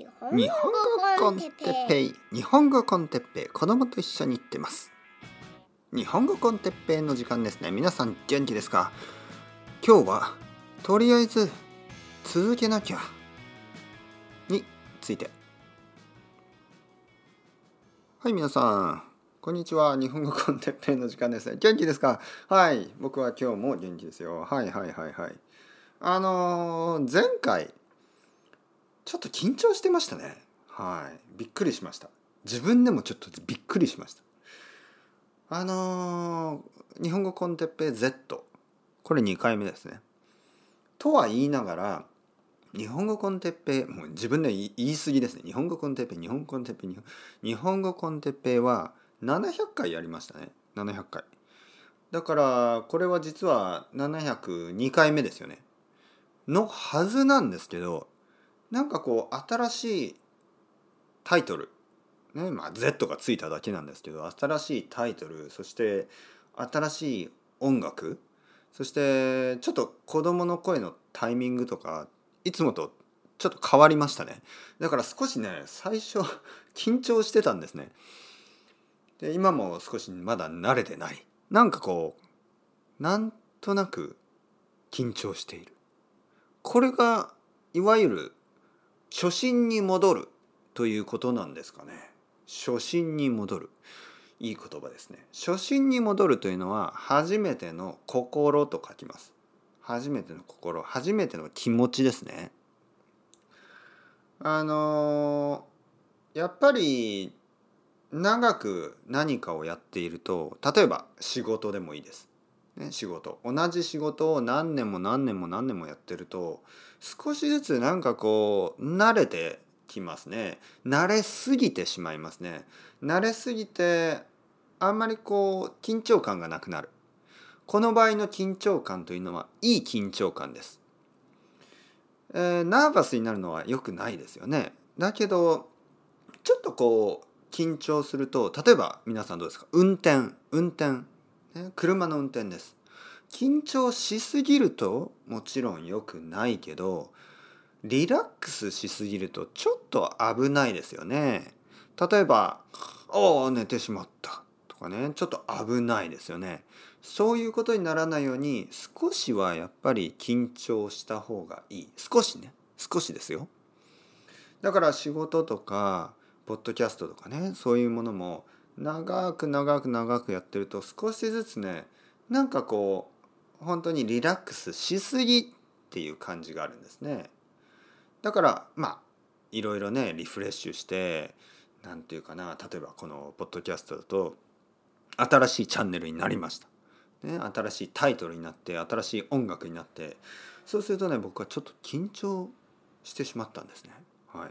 日本語コンテッペイ。日本語コンテッペイ。子供と一緒に行ってます。日本語コンテッペイの時間ですね。皆さん元気ですか？今日はとりあえず続けなきゃ。について。はい皆さん。こんにちは。日本語コンテッペイの時間ですね。元気ですか？はい。僕は今日も元気ですよ。はいはいはいはい。あのー前回ちょっと緊張してましたね。はい。びっくりしました。自分でもちょっとびっくりしました。あのー日本語コンテッペ Z これ2回目ですね。とは言いながら日本語コンテッペもう自分で言い過ぎですね。日本語コンテッペ日本語コンテッペ日本語コンテッペは700回やりましたね。700回。だからこれは実は702回目ですよね。のはずなんですけどなんかこう新しいタイトル。ねまあ Z がついただけなんですけど新しいタイトルそして新しい音楽そしてちょっと子供の声のタイミングとかいつもとちょっと変わりましたね。だから少しね最初緊張してたんですね。で今も少しまだ慣れてない。なんかこうなんとなく緊張している。これがいわゆる初心に戻るということなんですかね。初心に戻る。いい言葉ですね。初心に戻るというのは初めての心と書きます。初めての心初めての気持ちですね。あのやっぱり長く何かをやっていると例えば仕事でもいいです、ね、仕事。同じ仕事を何年も何年も何年もやってると少しずつなんかこう慣れてきますね。慣れすぎてしまいますね。慣れすぎてあんまりこう緊張感がなくなる。この場合の緊張感というのはいい緊張感です、えーナーバスになるのは良くないですよね。だけどちょっとこう緊張すると例えば皆さんどうですか？運転。運転、ね、車の運転です。緊張しすぎるともちろん良くないけどリラックスしすぎるとちょっと危ないですよね。例えば「おお寝てしまった」とかねちょっと危ないですよね。そういうことにならないように少しはやっぱり緊張した方がいい。少しね。少しですよ。だから仕事とかポッドキャストとかねそういうものも長く長く長くやってると少しずつねなんかこう本当にリラックスしすぎっていう感じがあるんですね。だからまあいろいろねリフレッシュして何て言うかな例えばこのポッドキャストだと新しいチャンネルになりました、ね、新しいタイトルになって新しい音楽になってそうするとね僕はちょっと緊張してしまったんですね。はい。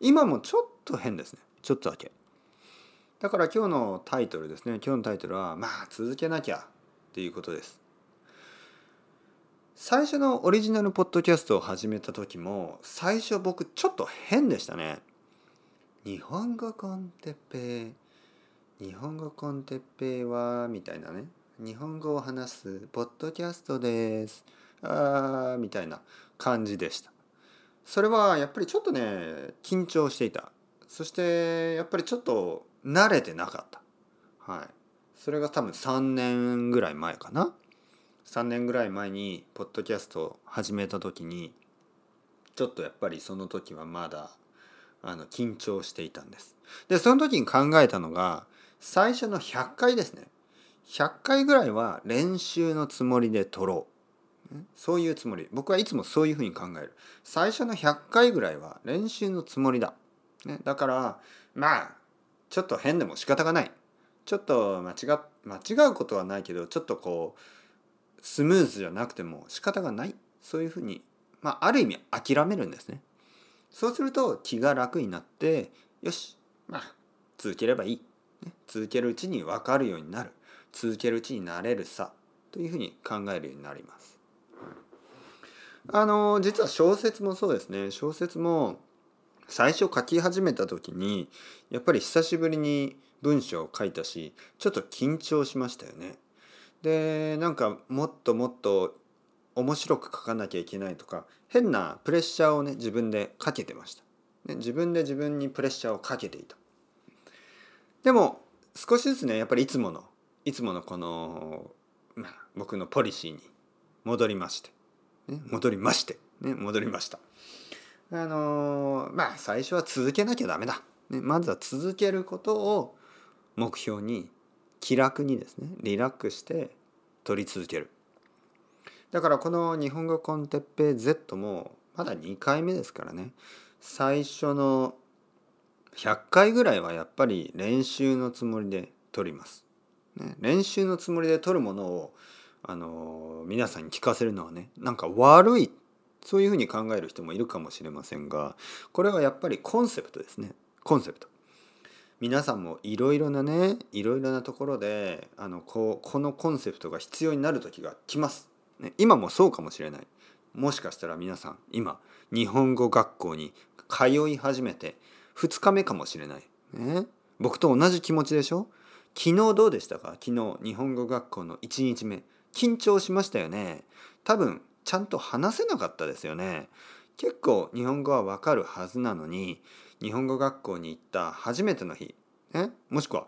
今もちょっと変ですね。ちょっとだけ。だから今日のタイトルですね。今日のタイトルはまあ続けなきゃっていうことです。最初のオリジナルポッドキャストを始めた時も最初僕ちょっと変でしたね。日本語コンテッペイ。日本語コンテッペイはみたいなね。日本語を話すポッドキャストです。あーみたいな感じでした。それはやっぱりちょっとね緊張していた。そしてやっぱりちょっと慣れてなかった。はい。それが多分3年ぐらい前かな。3年ぐらい前にポッドキャストを始めた時にちょっとやっぱりその時はまだあの緊張していたんです。でその時に考えたのが最初の100回ですね。100回ぐらいは練習のつもりで撮ろう。そういうつもり。僕はいつもそういうふうに考える。最初の100回ぐらいは練習のつもりだ、ね、だからまあちょっと変でも仕方がない。ちょっと間違間違うことはないけどちょっとこうスムーズじゃなくても仕方がない。そういうふうに、まあ、ある意味諦めるんですね。そうすると気が楽になってよしまあ続ければいい、ね、続けるうちに分かるようになる。続けるうちになれるさ。というふうに考えるようになります。あの実は小説もそうですね。小説も最初書き始めた時にやっぱり久しぶりに文章を書いたしちょっと緊張しましたよね。でなんかもっともっと面白く書かなきゃいけないとか変なプレッシャーをね自分でかけてました。ね、自分で自分にプレッシャーをかけていたでも少しずつねやっぱりいつものいつものこの、まあ、僕のポリシーに戻りまして、ね、戻りまして、ね、戻りましたあのー、まあ最初は続けなきゃダメだ、ね、まずは続けることを目標に気楽にですねリラックスして取り続ける。だからこの日本語コンテッペイ Z もまだ2回目ですからね。最初の100回ぐらいはやっぱり練習のつもりで取ります。ね、練習のつもりで取るものをあの皆さんに聞かせるのはねなんか悪いそういうふうに考える人もいるかもしれませんがこれはやっぱりコンセプトですねコンセプト。皆さんもいろいろなねいろいろなところであのこうこのコンセプトが必要になる時が来ます。ね、今もそうかもしれない。もしかしたら皆さん今日本語学校に通い始めて2日目かもしれない。ね、僕と同じ気持ちでしょ？昨日どうでしたか？昨日日本語学校の1日目緊張しましたよね多分ちゃんと話せなかったですよね。結構日本語はわかるはずなのに日本語学校に行った初めての日え？もしくは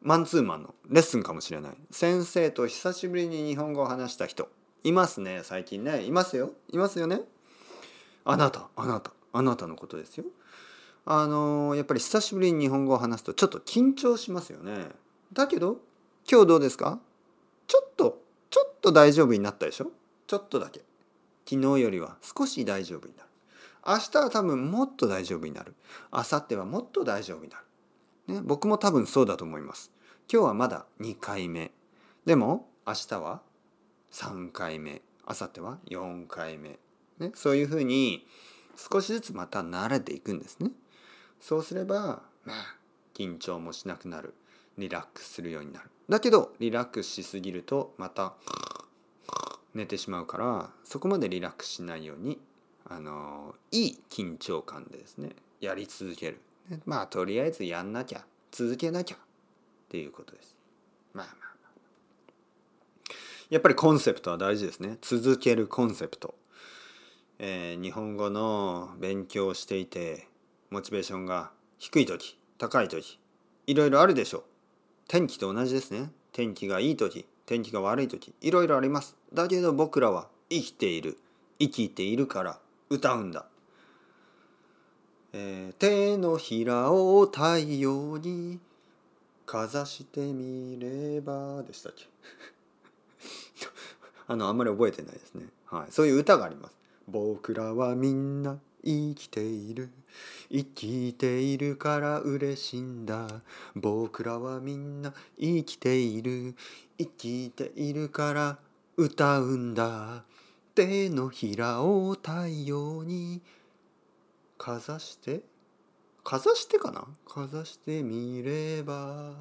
マンツーマンのレッスンかもしれない。先生と久しぶりに日本語を話した人いますね最近ね。いますよ。いますよね。あなたあなたあなたのことですよ。あのやっぱり久しぶりに日本語を話すとちょっと緊張しますよね。だけど今日どうですか？ちょっとちょっと大丈夫になったでしょ？ちょっとだけ。昨日よりは少し大丈夫になる。明日は多分もっと大丈夫になる。明後日はもっと大丈夫になる、ね、僕も多分そうだと思います。今日はまだ2回目。でも明日は3回目。明後日は4回目、ね、そういうふうに少しずつまた慣れていくんですね。そうすればまあ緊張もしなくなる。リラックスするようになる。だけどリラックスしすぎるとまた寝てしまうからそこまでリラックスしないようにあのいい緊張感でですねやり続ける。まあとりあえずやんなきゃ続けなきゃっていうことです。まあまあまあ。やっぱりコンセプトは大事ですね。続けるコンセプト、えー、日本語の勉強をしていてモチベーションが低い時高い時いろいろあるでしょう。天気と同じですね。天気がいい時天気が悪い時いろいろあります。だけど僕らは生きている。生きているから歌うんだ、えー、手のひらを太陽にかざしてみればでしたっけ？あのあんまり覚えてないですね、はい、そういう歌があります。僕らはみんな生きている。生きているから嬉しいんだ。僕らはみんな生きている。生きているから歌うんだ。手のひらを太陽にかざして。かざしてかな？かざしてみれば。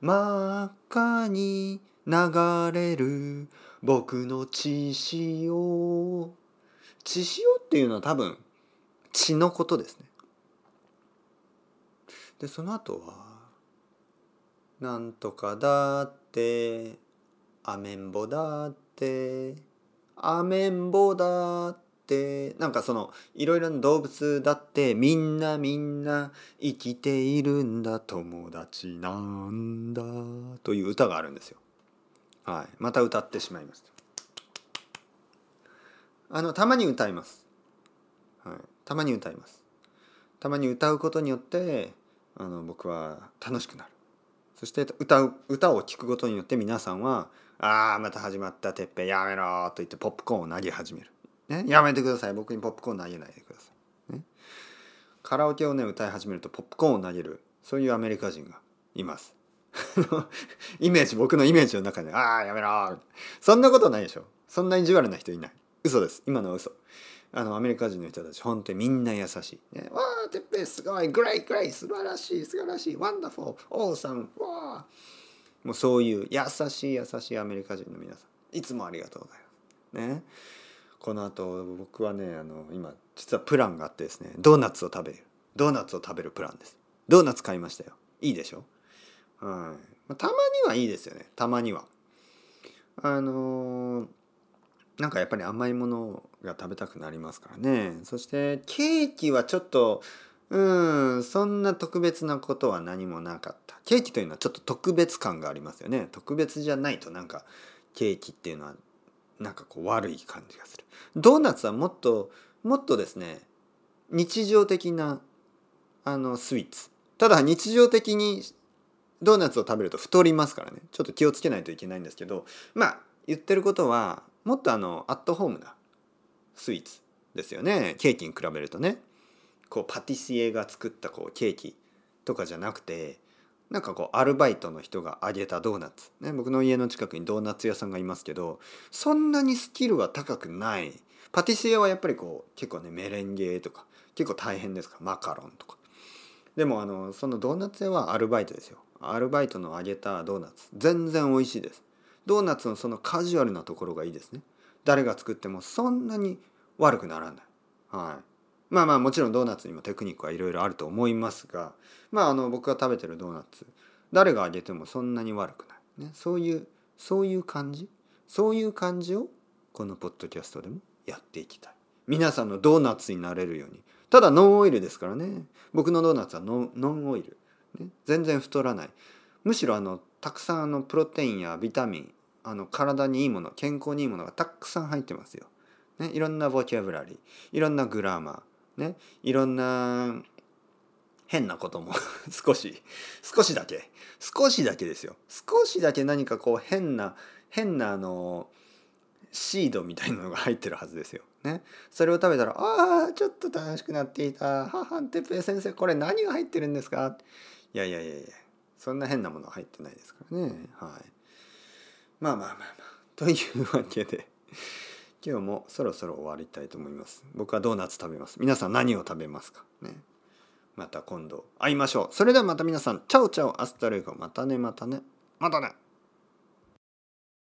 真っ赤に流れる。僕の血潮。血潮っていうのは多分血のことですね。でその後は「なんとかだって」「アメンボだって」「アメンボだって」なんかそのいろいろな動物だってみんなみんな生きているんだ友達なんだという歌があるんですよ。はい、また歌ってしまいました。あのたまに歌います。はい、たまに歌います。たまに歌うことによってあの僕は楽しくなる。そして歌う歌を聴くことによって皆さんは「ああまた始まったてっぺんやめろ」と言ってポップコーンを投げ始める、ね、やめてください。僕にポップコーン投げないでください、ね、カラオケをね歌い始めるとポップコーンを投げるそういうアメリカ人がいます。イメージ僕のイメージの中で「ああやめろ」そんなことないでしょ。そんな意地悪な人いない。嘘です。今のは嘘。あのアメリカ人の人たち本当にみんな優しい、ね、わあてっぺいすごい。 great great 素晴らしい素晴らしい。 Wonderful。 Awesome わあもうそういう優しい優しいアメリカ人の皆さん。いつもありがとうございます。ね。この後僕はねあの今実はプランがあってですねドーナツを食べるドーナツを食べるプランです。ドーナツ買いましたよ。いいでしょ？はい、たまにはいいですよね。たまには。あのーなんかやっぱり甘いものが食べたくなりますからね。そしてケーキはちょっとうんそんな特別なことは何もなかった。ケーキというのはちょっと特別感がありますよね。特別じゃないとなんかケーキっていうのはなんかこう悪い感じがする。ドーナツはもっともっとですね日常的なあのスイーツ。ただ日常的にドーナツを食べると太りますからね。ちょっと気をつけないといけないんですけどまあ言ってることはもっとあのアットホームなスイーツですよね。ケーキに比べるとね。こうパティシエが作ったこうケーキとかじゃなくてなんかこうアルバイトの人が揚げたドーナツ、ね、僕の家の近くにドーナツ屋さんがいますけどそんなにスキルは高くない。パティシエはやっぱりこう結構ねメレンゲとか結構大変ですからマカロンとか。でもあのそのドーナツ屋はアルバイトですよ。アルバイトの揚げたドーナツ。全然美味しいです。ドーナツのそのカジュアルなところがいいですね。誰が作ってもそんなに悪くならない。はい。まあまあもちろんドーナツにもテクニックはいろいろあると思いますがまああの僕が食べてるドーナツ誰が揚げてもそんなに悪くない、ね、そういうそういう感じ？そういう感じをこのポッドキャストでもやっていきたい。皆さんのドーナツになれるように。ただノンオイルですからね。僕のドーナツはノンオイル、ね、全然太らない。むしろあのたくさんあのプロテインやビタミンあの体にいいもの健康にいいものがたくさん入ってますよ、ね、いろんなボキャブラリーいろんなグラマーねいろんな変なことも 少し少しだけ少しだけですよ少しだけ何かこう変な変なあのシードみたいなのが入ってるはずですよ。ね、それを食べたら「ああちょっと楽しくなっていた母てっぺい先生これ何が入ってるんですか?」いやいやいやいやそんな変なもの入ってないですからね。はい、まあまあまあまあというわけで今日もそろそろ終わりたいと思います。僕はドーナツ食べます。皆さん何を食べますか？ね。また今度会いましょう。それではまた皆さん、 ciao ciao、 hasta luego、またね、またね、またね。